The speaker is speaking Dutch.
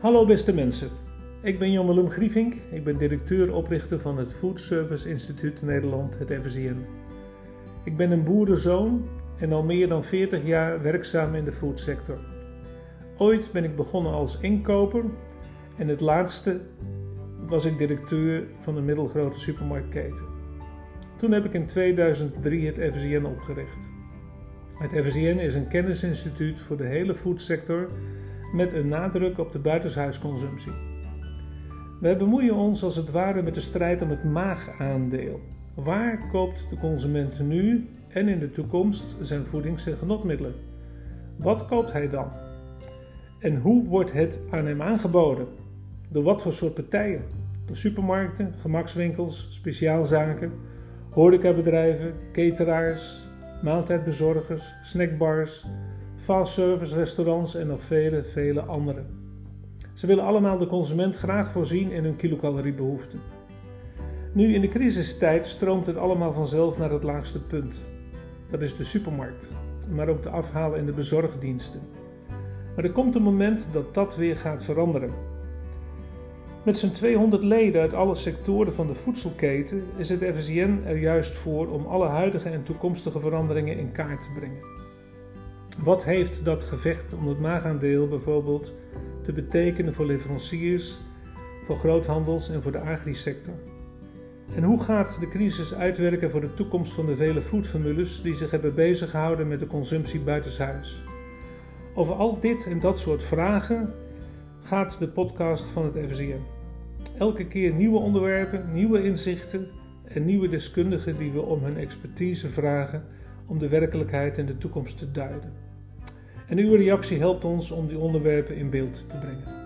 Hallo beste mensen, ik ben Jan Willem Grievink. Ik ben directeur-oprichter van het Food Service Instituut Nederland, het FSIN. Ik ben een boerenzoon en al meer dan 40 jaar werkzaam in de foodsector. Ooit ben ik begonnen als inkoper en het laatste was ik directeur van een middelgrote supermarktketen. Toen heb ik in 2003 het FSIN opgericht. Het FSIN is een kennisinstituut voor de hele foodsector met een nadruk op de buitenshuisconsumptie. Wij bemoeien ons als het ware met de strijd om het maagaandeel. Waar koopt de consument nu en in de toekomst zijn voedings- en genotmiddelen? Wat koopt hij dan? En hoe wordt het aan hem aangeboden? Door wat voor soort partijen? Door supermarkten, gemakswinkels, speciaalzaken, horecabedrijven, cateraars, maaltijdbezorgers, snackbars, fastservice restaurants en nog vele, vele andere. Ze willen allemaal de consument graag voorzien in hun kilocaloriebehoeften. Nu in de crisistijd stroomt het allemaal vanzelf naar het laagste punt. Dat is de supermarkt, maar ook de afhalen en de bezorgdiensten. Maar er komt een moment dat dat weer gaat veranderen. Met zijn 200 leden uit alle sectoren van de voedselketen is het FSIN er juist voor om alle huidige en toekomstige veranderingen in kaart te brengen. Wat heeft dat gevecht om het maagaandeel bijvoorbeeld te betekenen voor leveranciers, voor groothandels en voor de agrisector? En hoe gaat de crisis uitwerken voor de toekomst van de vele foodformules die zich hebben beziggehouden met de consumptie buitenshuis? Over al dit en dat soort vragen gaat de podcast van het FSIM. Elke keer nieuwe onderwerpen, nieuwe inzichten en nieuwe deskundigen die we om hun expertise vragen om de werkelijkheid en de toekomst te duiden. En uw reactie helpt ons om die onderwerpen in beeld te brengen.